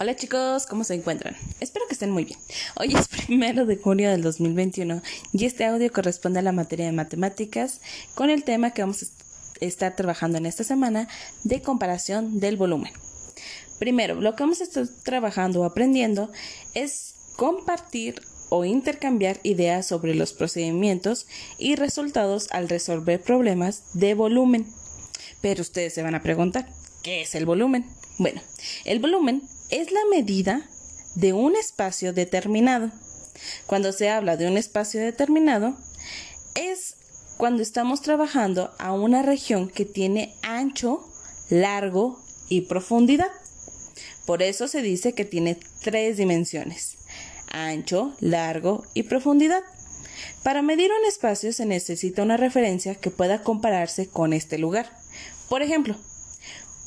Hola chicos, ¿cómo se encuentran? Espero que estén muy bien. Hoy es primero de junio del 2021 y este audio corresponde a la materia de matemáticas con el tema que vamos a estar trabajando en esta semana de comparación del volumen. Primero, lo que vamos a estar trabajando o aprendiendo es compartir o intercambiar ideas sobre los procedimientos y resultados al resolver problemas de volumen. Pero ustedes se van a preguntar, ¿qué es el volumen? Bueno, el volumen es la medida de un espacio determinado. Cuando se habla de un espacio determinado, es cuando estamos trabajando a una región que tiene ancho, largo y profundidad. Por eso se dice que tiene tres dimensiones, ancho, largo y profundidad. Para medir un espacio se necesita una referencia que pueda compararse con este lugar. Por ejemplo,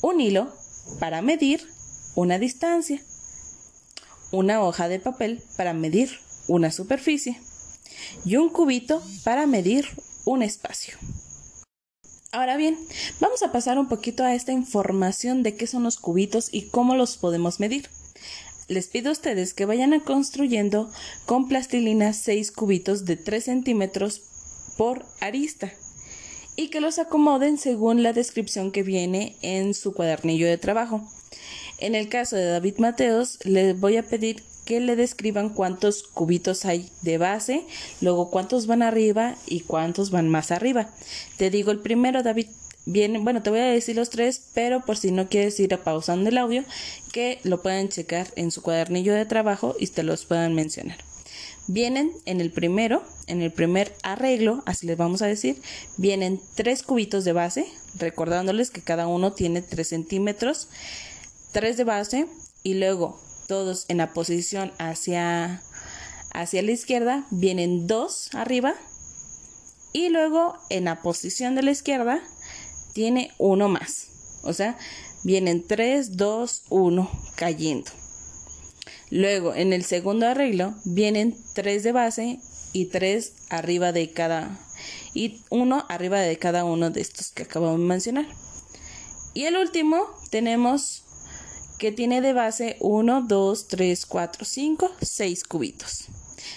un hilo para medir una distancia, una hoja de papel para medir una superficie y un cubito para medir un espacio. Ahora bien, vamos a pasar un poquito a esta información de qué son los cubitos y cómo los podemos medir. Les pido a ustedes que vayan a construyendo con plastilina 6 cubitos de 3 centímetros por arista y que los acomoden según la descripción que viene en su cuadernillo de trabajo. En el caso de David Mateos, les voy a pedir que le describan cuántos cubitos hay de base, luego cuántos van arriba y cuántos van más arriba. Te digo el primero, David. Bien, bueno, te voy a decir los tres, pero por si no quieres ir pausando el audio, que lo puedan checar en su cuadernillo de trabajo y te los puedan mencionar. Vienen en el primero, en el primer arreglo, así les vamos a decir, vienen tres cubitos de base, recordándoles que cada uno tiene 3 centímetros. 3 de base y luego todos en la posición hacia, hacia la izquierda vienen 2 arriba y luego en la posición de la izquierda tiene uno más. O sea, vienen 3, 2, 1 cayendo. Luego en el segundo arreglo vienen 3 de base y 3 arriba de cada y uno arriba de cada uno de estos que acabamos de mencionar. Y el último tenemos que tiene de base 1, 2, 3, 4, 5, 6 cubitos.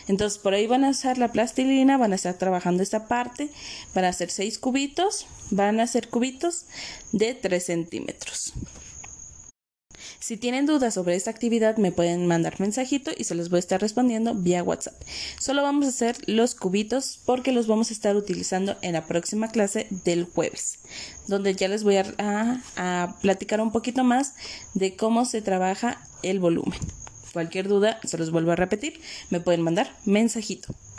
Entonces por ahí van a usar la plastilina, van a estar trabajando esta parte, van a hacer 6 cubitos, van a hacer cubitos de 3 centímetros. Si tienen dudas sobre esta actividad me pueden mandar mensajito y se los voy a estar respondiendo vía WhatsApp. Solo vamos a hacer los cubitos porque los vamos a estar utilizando en la próxima clase del jueves, donde ya les voy a, a platicar un poquito más de cómo se trabaja el volumen. Cualquier duda, se los vuelvo a repetir, me pueden mandar mensajito.